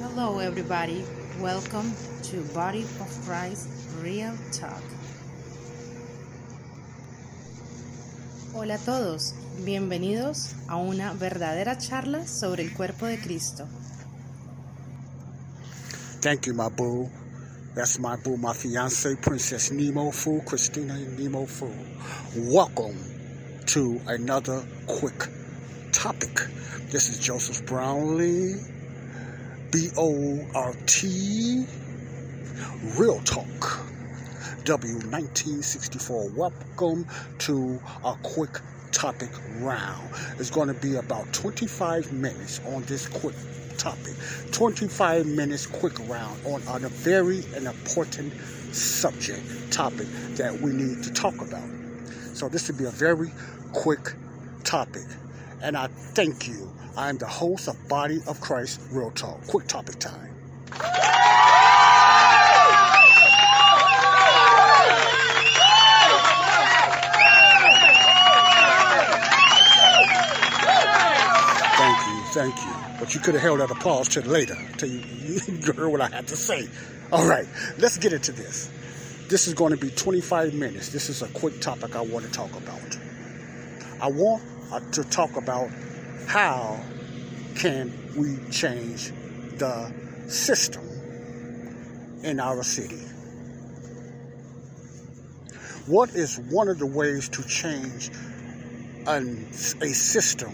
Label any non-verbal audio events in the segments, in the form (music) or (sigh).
Hello, everybody. Welcome to Body of Christ Real Talk. Hola a todos, bienvenidos a una verdadera charla sobre el cuerpo de Cristo. Thank you, my boo. That's my boo, my fiance, Princess Nemo Fu, Christina Nemo Fu. Welcome to another quick topic. This is Joseph Brownlee, B O R T, Real Talk. W1964. Welcome to a quick topic round. It's going to be about 25 minutes on this quick topic. 25 minutes quick round on, on a very important subject topic that we need to talk about. So this will be a very quick topic. And I thank you. I'm the host of Body of Christ Real Talk. Quick topic time. Thank you, thank you. But you could have held that applause till later, till you, (laughs) you heard what I had to say. All right, let's get into this. This is going to be 25 minutes. This is a quick topic I want to talk about. I want uh, to talk about how can we change the system in our city. What is one of the ways to change an, a system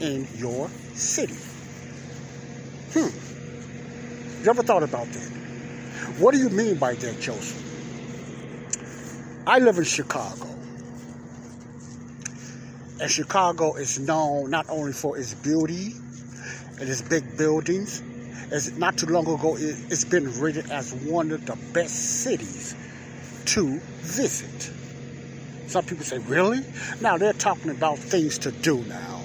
in your city? Hmm. You ever thought about that? What do you mean by that, Joseph? I live in Chicago. And Chicago is known not only for its beauty and its big buildings, as not too long ago, it, it's been rated as one of the best cities to visit. Some people say, really? Now they're talking about things to do now.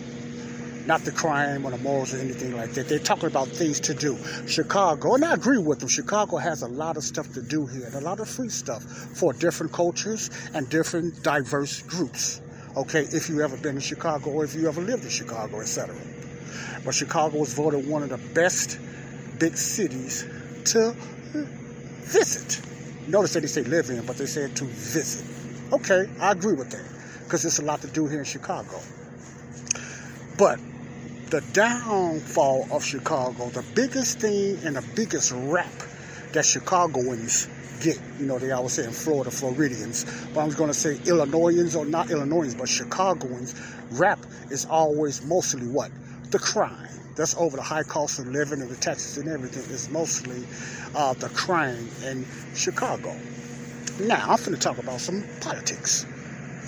Not the crime or the morals or anything like that. They're talking about things to do. Chicago, and I agree with them, Chicago has a lot of stuff to do here and a lot of free stuff for different cultures and different diverse groups. Okay, if you ever been to Chicago or if you ever lived in Chicago, etc. But Chicago was voted one of the best big cities to visit. Notice that they say live in, but they said to visit. Okay, I agree with that because there's a lot to do here in Chicago. But the downfall of Chicago, the biggest thing and the biggest rap that Chicagoans get, you know, they always say in Florida, Floridians, but I was going to say Illinoisans or not Illinoisans, but Chicagoans, rap is always mostly what? The crime. That's over the high cost of living and the taxes and everything It's mostly uh, the crime in Chicago. Now, I'm going to talk about some politics.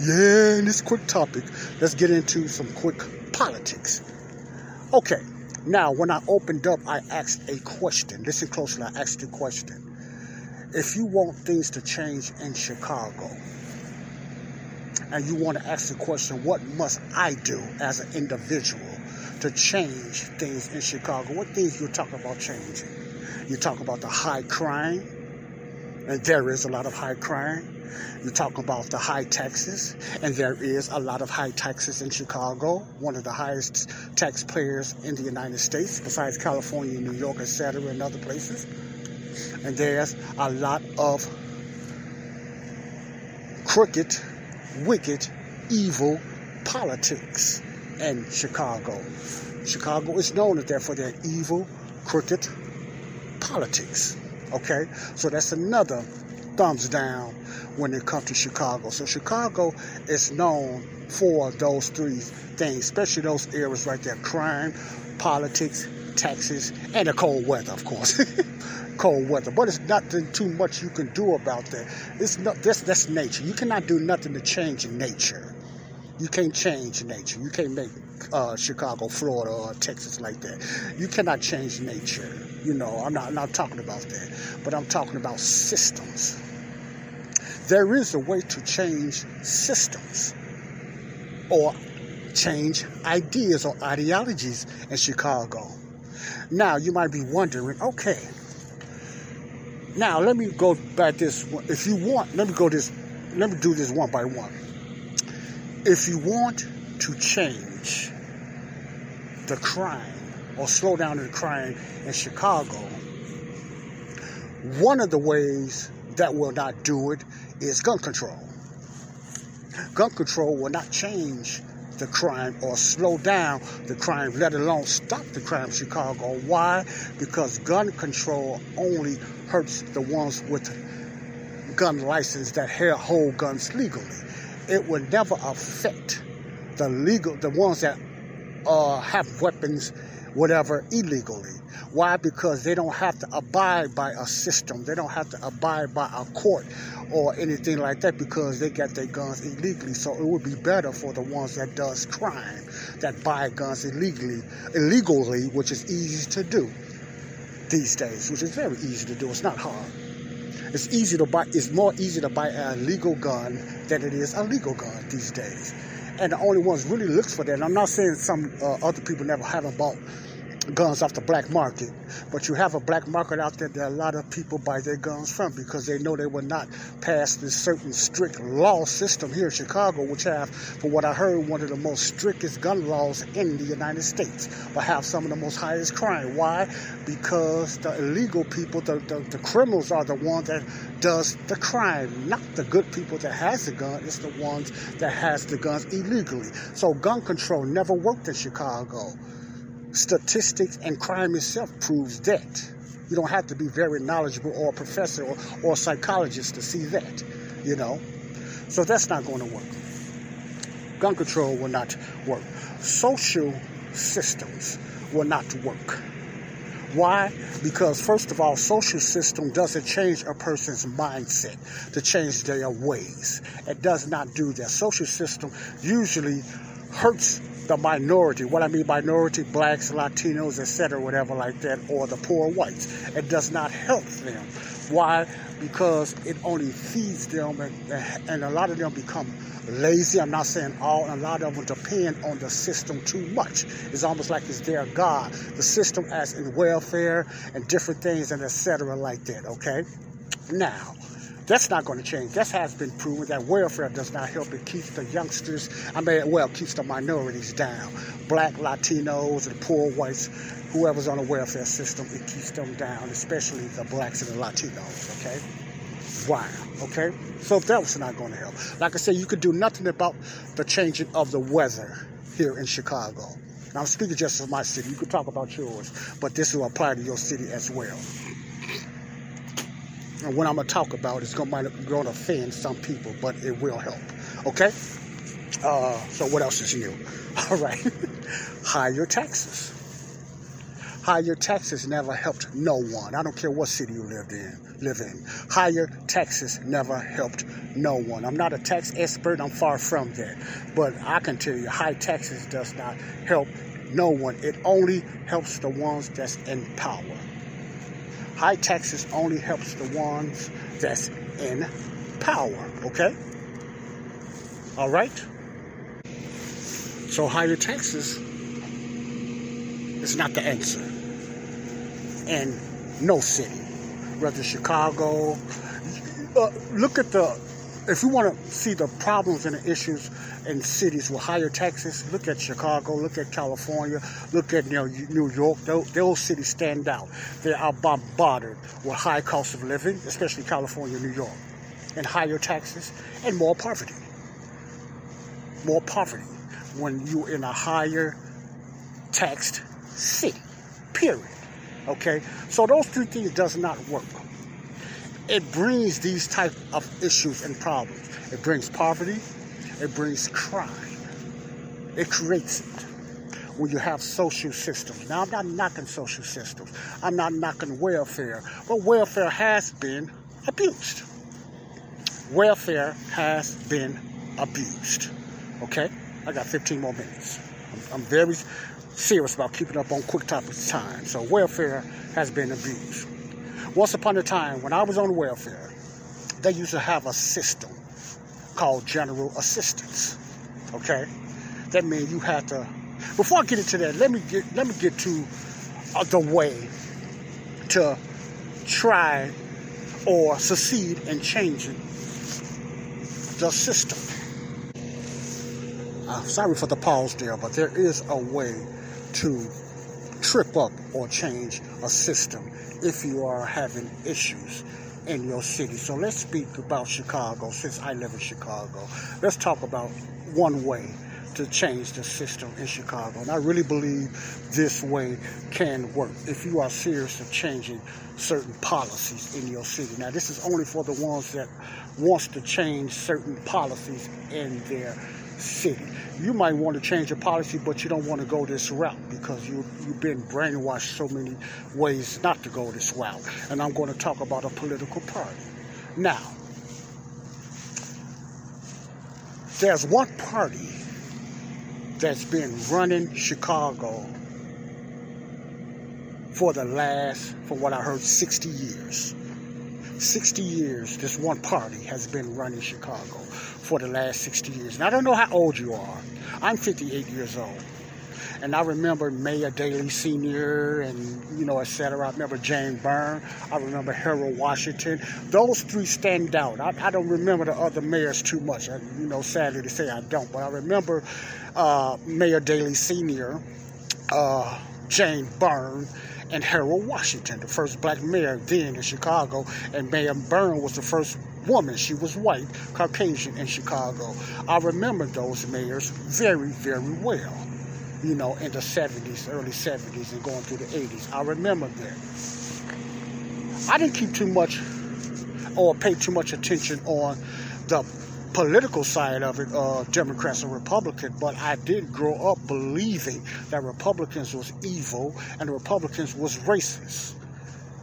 Yeah, in this quick topic, let's get into some quick politics. Okay, now when I opened up, I asked a question. Listen closely, I asked a question. If you want things to change in Chicago, and you want to ask the question, what must I do as an individual to change things in Chicago? What things you talk about changing? You talk about the high crime, and there is a lot of high crime. You talk about the high taxes, and there is a lot of high taxes in Chicago, one of the highest taxpayers in the United States, besides California, New York, etc., and other places. And there's a lot of crooked, wicked, evil politics in Chicago. Chicago is known as for their evil, crooked politics. Okay, so that's another thumbs down when it comes to Chicago. So Chicago is known for those three things, especially those areas right there: crime, politics, taxes, and the cold weather, of course. (laughs) cold weather. But it's nothing too much you can do about that. It's not this that's nature. You cannot do nothing to change nature. You can't change nature. You can't make uh, Chicago, Florida, or Texas like that. You cannot change nature. You know, I'm not, I'm not talking about that, but I'm talking about systems. There is a way to change systems or change ideas or ideologies in Chicago. Now, you might be wondering, okay, now let me go back this. If you want, let me go this. Let me do this one by one. If you want to change the crime or slow down the crime in Chicago, one of the ways that will not do it is gun control. Gun control will not change the crime or slow down the crime, let alone stop the crime in Chicago. Why? Because gun control only hurts the ones with gun license that hold guns legally. It will never affect the legal, the ones that uh, have weapons, whatever, illegally. Why? Because they don't have to abide by a system. They don't have to abide by a court or anything like that because they got their guns illegally. So it would be better for the ones that does crime, that buy guns illegally, illegally, which is easy to do these days, which is very easy to do. It's not hard. It's easy to buy. It's more easy to buy a legal gun than it is a legal gun these days. And the only ones really looks for that. And I'm not saying some uh, other people never haven't bought guns off the black market. But you have a black market out there that a lot of people buy their guns from because they know they will not pass this certain strict law system here in Chicago, which have, for what I heard, one of the most strictest gun laws in the United States, but have some of the most highest crime. Why? Because the illegal people, the, the, the criminals are the ones that does the crime, not the good people that has the gun. It's the ones that has the guns illegally. So gun control never worked in Chicago statistics and crime itself proves that. You don't have to be very knowledgeable or a professor or, or a psychologist to see that, you know. So that's not going to work. Gun control will not work. Social systems will not work. Why? Because first of all, social system doesn't change a person's mindset to change their ways. It does not do that. Social system usually hurts the minority. What I mean minority, blacks, Latinos, etc., whatever like that, or the poor whites. It does not help them. Why? Because it only feeds them, and, and a lot of them become lazy. I'm not saying all, a lot of them depend on the system too much. It's almost like it's their God. The system as in welfare and different things and etc. like that, okay? Now, that's not going to change. That has been proven that welfare does not help. It keeps the youngsters, I mean, well, keeps the minorities down. Black, Latinos, and poor whites, whoever's on the welfare system, it keeps them down, especially the blacks and the Latinos, okay? Why? Okay? So that's not going to help. Like I said, you could do nothing about the changing of the weather here in Chicago. Now, I'm speaking just of my city. You could talk about yours, but this will apply to your city as well. And what I'm going to talk about is going to offend some people, but it will help. Okay? Uh, so what else is new? (laughs) All right. (laughs) Higher taxes. Higher taxes never helped no one. I don't care what city you lived in, live in. Higher taxes never helped no one. I'm not a tax expert. I'm far from that. But I can tell you, high taxes does not help no one. It only helps the ones that's in power. High taxes only helps the ones that's in power, okay? All right? So higher taxes is not the answer. And no city, whether Chicago, uh, look at the if you want to see the problems and the issues in cities with higher taxes, look at Chicago, look at California, look at New York. Those, those cities stand out. They are bombarded with high cost of living, especially California, New York, and higher taxes and more poverty. More poverty when you're in a higher taxed city. Period. Okay, so those three things does not work it brings these type of issues and problems. It brings poverty, it brings crime, it creates it. When you have social systems. Now, I'm not knocking social systems. I'm not knocking welfare, but welfare has been abused. Welfare has been abused. Okay? I got 15 more minutes. I'm, I'm very serious about keeping up on quick topics time. So welfare has been abused. Once upon a time, when I was on welfare, they used to have a system called general assistance. Okay, that means you had to. Before I get into that, let me get let me get to uh, the way to try or succeed in changing the system. Uh, sorry for the pause there, but there is a way to trip up or change a system if you are having issues in your city. So let's speak about Chicago since I live in Chicago. Let's talk about one way to change the system in Chicago. And I really believe this way can work if you are serious of changing certain policies in your city. Now, this is only for the ones that wants to change certain policies in their city. You might want to change a policy, but you don't want to go this route because you, you've been brainwashed so many ways not to go this route. And I'm going to talk about a political party. Now, there's one party that's been running Chicago for the last, for what I heard, 60 years. 60 years, this one party has been running Chicago for the last 60 years. And I don't know how old you are. I'm 58 years old. And I remember Mayor Daley Sr. and, you know, et cetera. I remember Jane Byrne. I remember Harold Washington. Those three stand out. I, I don't remember the other mayors too much. I, you know, sadly to say I don't. But I remember uh, Mayor Daley Sr., uh, Jane Byrne, and Harold Washington, the first black mayor then in Chicago. And Mayor Byrne was the first woman. She was white, Caucasian in Chicago. I remember those mayors very, very well you know, in the 70s, early 70s, and going through the 80s. I remember that. I didn't keep too much or pay too much attention on the political side of it, uh, Democrats and Republicans, but I did grow up believing that Republicans was evil and Republicans was racist.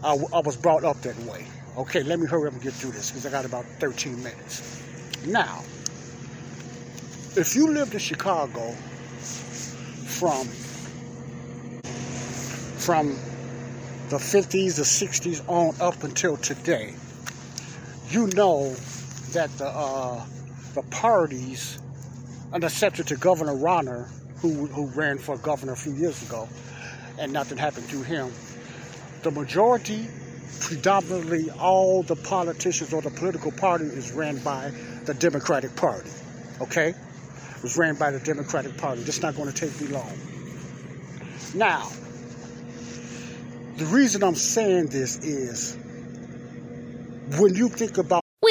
I, I was brought up that way. Okay, let me hurry up and get through this because I got about 13 minutes. Now, if you lived in Chicago from from the 50s, the 60s on up until today, you know that the uh, the parties, and except to Governor Rauner, who who ran for governor a few years ago, and nothing happened to him. The majority, predominantly all the politicians or the political party, is ran by the Democratic Party. Okay was ran by the Democratic Party. It's not going to take me long. Now, the reason I'm saying this is when you think about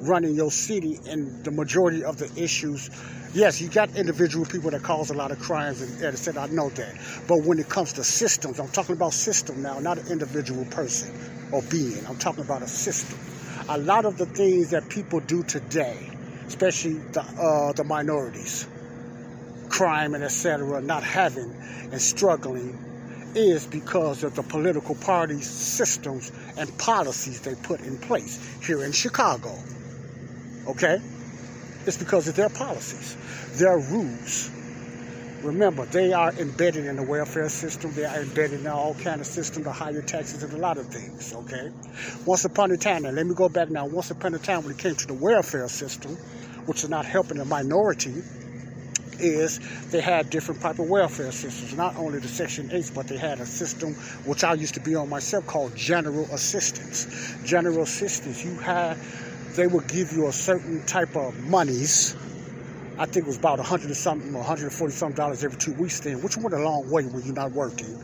running your city and the majority of the issues, yes, you got individual people that cause a lot of crimes, and, and said I know that. But when it comes to systems, I'm talking about system now, not an individual person or being. I'm talking about a system. A lot of the things that people do today, especially the uh, the minorities, crime and etc., not having and struggling is because of the political parties, systems, and policies they put in place here in Chicago. Okay? It's because of their policies, their rules. Remember, they are embedded in the welfare system. They are embedded in all kind of systems, the higher taxes, and a lot of things. Okay. Once upon a time, now let me go back now. Once upon a time, when it came to the welfare system, which is not helping the minority, is they had different type of welfare systems. Not only the Section 8s, but they had a system which I used to be on myself called general assistance. General assistance, you had, they would give you a certain type of monies. I think it was about 100 or something, 140 something dollars every two weeks then, which went a long way when you're not working.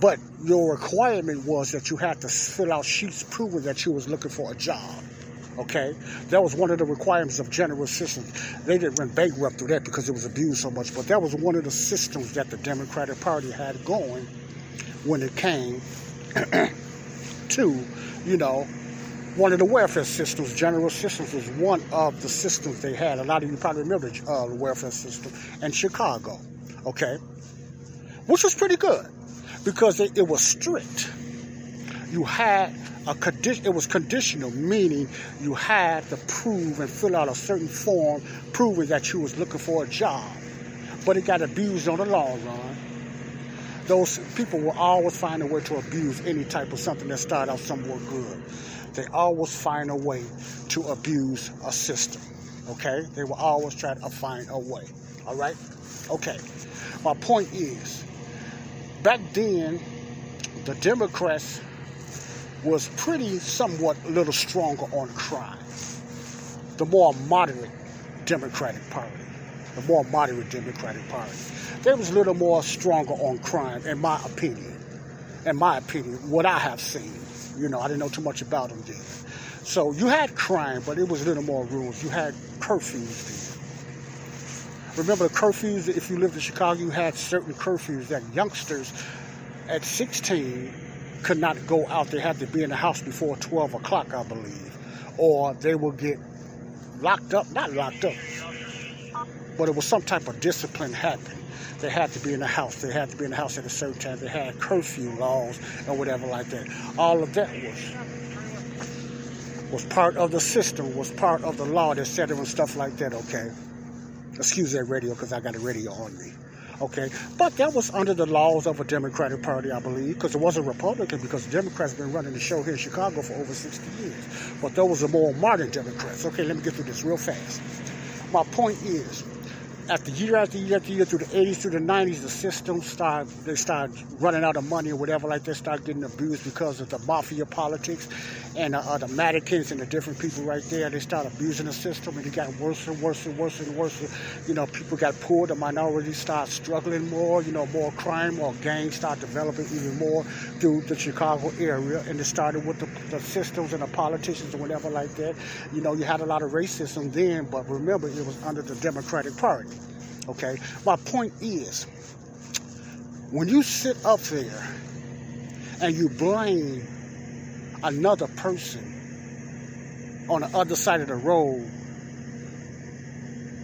But your requirement was that you had to fill out sheets proving that you was looking for a job. Okay, that was one of the requirements of General Assistance. They didn't run bankrupt through that because it was abused so much, but that was one of the systems that the Democratic Party had going when it came (clears throat) to, you know, one of the welfare systems. General Assistance was one of the systems they had. A lot of you probably remember uh, the welfare system in Chicago. Okay, which was pretty good because it, it was strict. You had a condition, it was conditional, meaning you had to prove and fill out a certain form proving that you was looking for a job. But it got abused on the long run. Those people will always find a way to abuse any type of something that started out somewhat good. They always find a way to abuse a system. Okay? They will always try to find a way. All right? Okay. My point is, back then, the Democrats was pretty somewhat a little stronger on crime. The more moderate Democratic Party, the more moderate Democratic Party, they was a little more stronger on crime, in my opinion. In my opinion, what I have seen. You know, I didn't know too much about them then. So you had crime, but it was a little more rules. You had curfews then. Remember the curfews, if you lived in Chicago, you had certain curfews that youngsters at 16 could not go out. They had to be in the house before 12 o'clock, I believe. Or they would get locked up, not locked up, but it was some type of discipline happening. They had to be in the house. They had to be in the house at a certain time. They had curfew laws and whatever like that. All of that was was part of the system, was part of the law said it and stuff like that, okay? Excuse that radio because I got a radio on me. Okay, but that was under the laws of a Democratic Party, I believe, because it wasn't Republican, because the Democrats have been running the show here in Chicago for over 60 years. But those are more modern Democrats. Okay, let me get through this real fast. My point is, after year after year after year through the 80s through the 90s, the system started they started running out of money or whatever like that, started getting abused because of the mafia politics and uh, uh, the Madigans and the different people right there. They started abusing the system and it got worse and worse and worse and worse. You know, people got poor, the minorities started struggling more. You know, more crime, more gangs started developing even more through the Chicago area, and it started with the, the systems and the politicians and whatever like that. You know, you had a lot of racism then, but remember, it was under the Democratic Party. Okay? My point is, when you sit up there and you blame another person on the other side of the road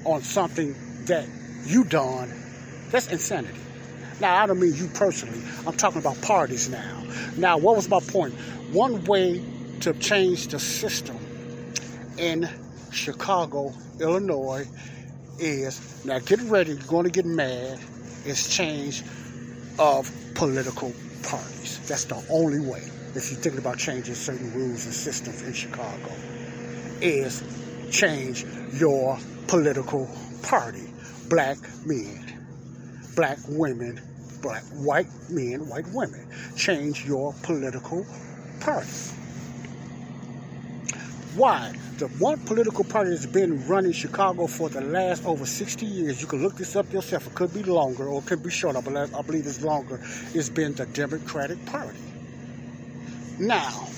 on something that you done, that's insanity. Now, I don't mean you personally. I'm talking about parties now. Now, what was my point? One way to change the system in Chicago, Illinois, is now get ready, you're going to get mad, It's change of political parties. That's the only way, if you're thinking about changing certain rules and systems in Chicago, is change your political party. Black men, black women, black white men, white women. Change your political party. Why? the one political party that's been running Chicago for the last over 60 years, you can look this up yourself, it could be longer or it could be shorter, but I believe it's longer, it's been the Democratic Party. Now,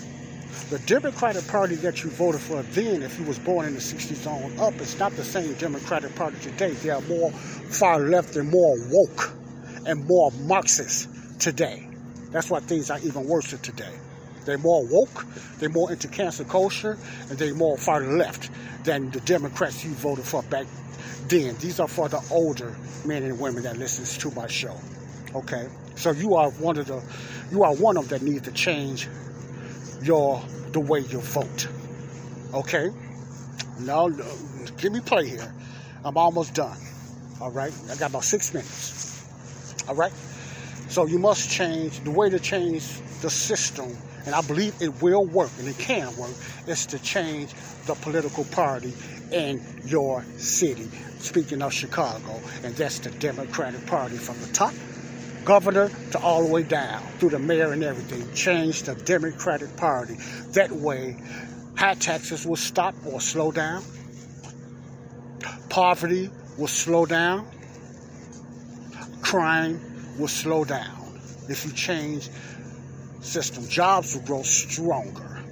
the Democratic Party that you voted for then, if you was born in the 60s on up, it's not the same Democratic Party today. They are more far left and more woke and more Marxist today. That's why things are even worse today. They're more woke, they're more into cancel culture, and they're more far left than the Democrats you voted for back then. These are for the older men and women that listens to my show. Okay? So you are one of the you are one of them that needs to change your the way you vote. Okay? Now give me play here. I'm almost done. All right? I got about six minutes. All right? So you must change the way to change the system and I believe it will work and it can work, is to change the political party in your city. Speaking of Chicago, and that's the Democratic Party from the top governor to all the way down through the mayor and everything. Change the Democratic Party. That way, high taxes will stop or slow down. Poverty will slow down. Crime will slow down if you change system. Jobs will grow stronger.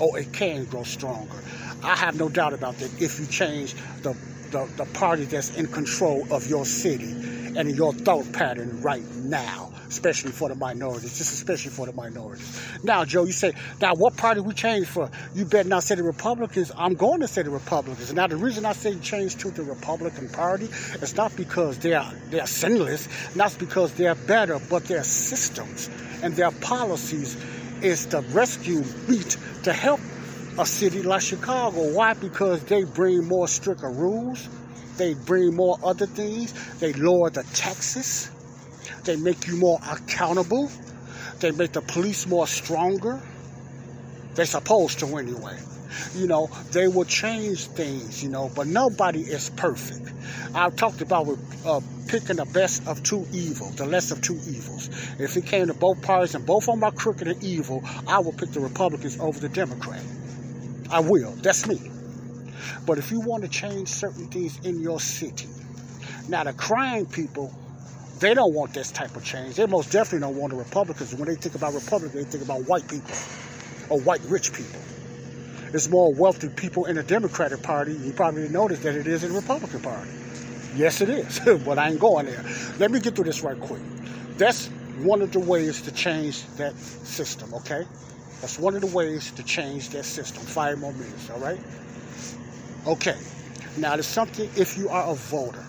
Oh, it can grow stronger. I have no doubt about that if you change the, the, the party that's in control of your city and your thought pattern right now especially for the minorities, just especially for the minorities. Now, Joe, you say, now what party we change for? You better not say the Republicans. I'm going to say the Republicans. Now, the reason I say change to the Republican Party is not because they are they're sinless, not because they're better, but their systems and their policies is the rescue beat to help a city like Chicago. Why? Because they bring more stricter rules. They bring more other things. They lower the taxes. They make you more accountable. They make the police more stronger. They're supposed to anyway. You know, they will change things, you know, but nobody is perfect. I've talked about uh, picking the best of two evils, the less of two evils. If it came to both parties and both of them are crooked and evil, I will pick the Republicans over the Democrat. I will. That's me. But if you want to change certain things in your city, now the crime people they don't want this type of change. They most definitely don't want the Republicans. When they think about Republicans, they think about white people or white rich people. It's more wealthy people in the Democratic Party. You probably noticed that it is in the Republican Party. Yes, it is, (laughs) but I ain't going there. Let me get through this right quick. That's one of the ways to change that system, okay? That's one of the ways to change that system. Five more minutes, all right? Okay. Now, there's something, if you are a voter,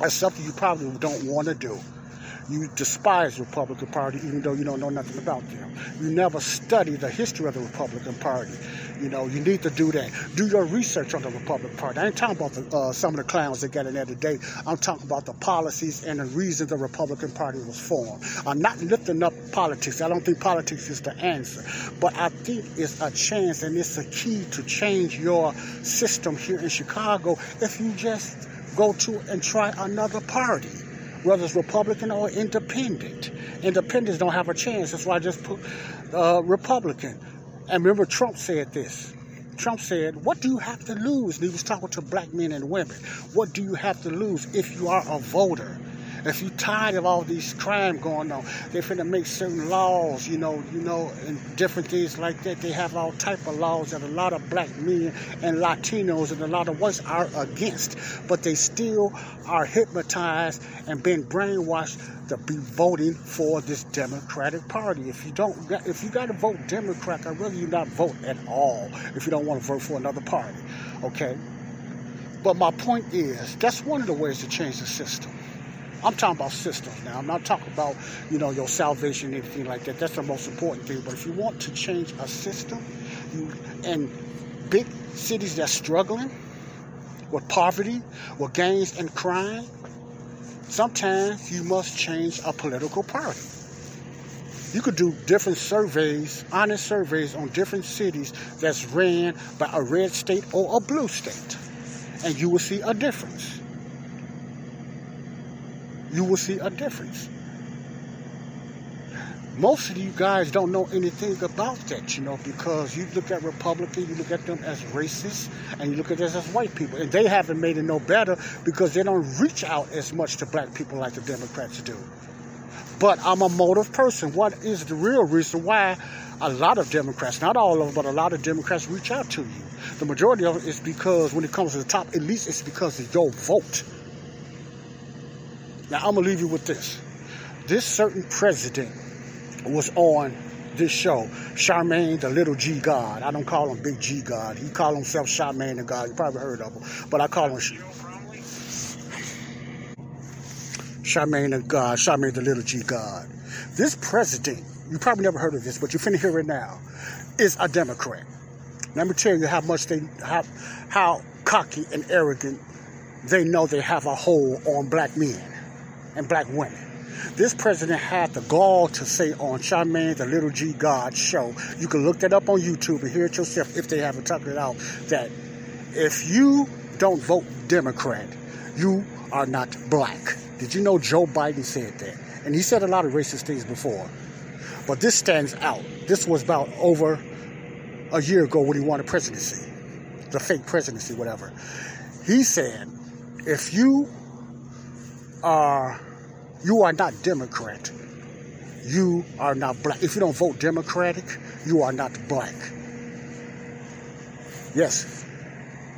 that's something you probably don't want to do. You despise the Republican Party even though you don't know nothing about them. You never study the history of the Republican Party. You know, you need to do that. Do your research on the Republican Party. I ain't talking about the, uh, some of the clowns that got in there today. I'm talking about the policies and the reason the Republican Party was formed. I'm not lifting up politics. I don't think politics is the answer. But I think it's a chance and it's a key to change your system here in Chicago if you just go to and try another party, whether it's Republican or Independent. Independents don't have a chance. That's why I just put uh, Republican. And remember, Trump said this. Trump said, What do you have to lose? And he was talking to black men and women. What do you have to lose if you are a voter? If you're tired of all these crime going on, they're finna make certain laws, you know, you know, and different things like that. They have all type of laws that a lot of black men and Latinos and a lot of whites are against, but they still are hypnotized and been brainwashed to be voting for this Democratic Party. If you don't, if you got to vote Democrat, I'd rather you not vote at all. If you don't want to vote for another party, okay. But my point is, that's one of the ways to change the system. I'm talking about systems now. I'm not talking about, you know, your salvation, or anything like that. That's the most important thing. But if you want to change a system, you, and big cities that's struggling with poverty, with gangs and crime, sometimes you must change a political party. You could do different surveys, honest surveys on different cities that's ran by a red state or a blue state, and you will see a difference you will see a difference. Most of you guys don't know anything about that, you know, because you look at Republicans, you look at them as racist, and you look at us as white people. And they haven't made it no better because they don't reach out as much to black people like the Democrats do. But I'm a motive person. What is the real reason why a lot of Democrats, not all of them, but a lot of Democrats reach out to you? The majority of it is because when it comes to the top, at least it's because of your vote. Now, I'm going to leave you with this. This certain president was on this show, Charmaine the Little G God. I don't call him Big G God. He call himself Charmaine the God. You probably heard of him. But I call him Charmaine the God, Charmaine the Little G God. This president, you probably never heard of this, but you're finna hear it now, is a Democrat. Let me tell you how much they, how, how cocky and arrogant they know they have a hold on black men and black women. This president had the gall to say on Charmaine the Little G God show, you can look that up on YouTube and hear it yourself if they haven't talked it out, that if you don't vote Democrat, you are not black. Did you know Joe Biden said that? And he said a lot of racist things before. But this stands out. This was about over a year ago when he won the presidency, the fake presidency, whatever. He said, if you are you are not Democrat. You are not black. If you don't vote Democratic, you are not black. Yes,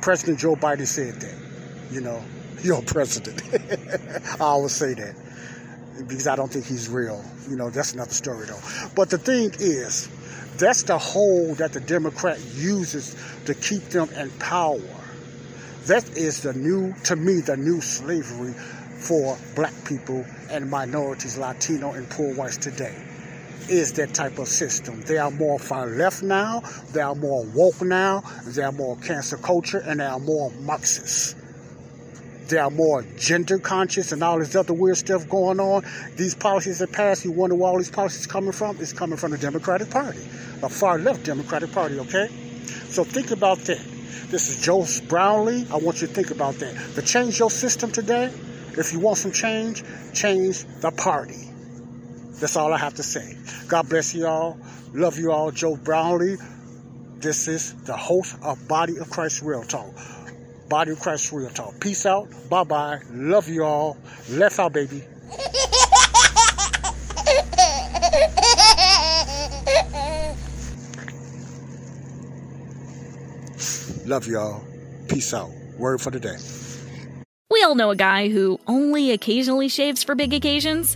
President Joe Biden said that. You know, (laughs) your president. (laughs) I always say that because I don't think he's real. You know, that's another story though. But the thing is, that's the hole that the Democrat uses to keep them in power. That is the new, to me, the new slavery for black people and minorities, Latino and poor whites today. Is that type of system. They are more far left now, they are more woke now, they are more cancer culture, and they are more Marxists they are more gender conscious and all this other weird stuff going on. These policies that pass, you wonder where all these policies coming from? It's coming from the Democratic Party, a far left Democratic Party, okay? So think about that. This is Joe Brownlee. I want you to think about that. To change your system today, if you want some change, change the party. That's all I have to say. God bless you all. Love you all. Joe Brownlee. This is the host of Body of Christ Real Talk. Body of Christ Real Talk. Peace out. Bye bye. Love you all. Left out, baby. (laughs) Love y'all. Peace out. Word for the day. All know a guy who only occasionally shaves for big occasions,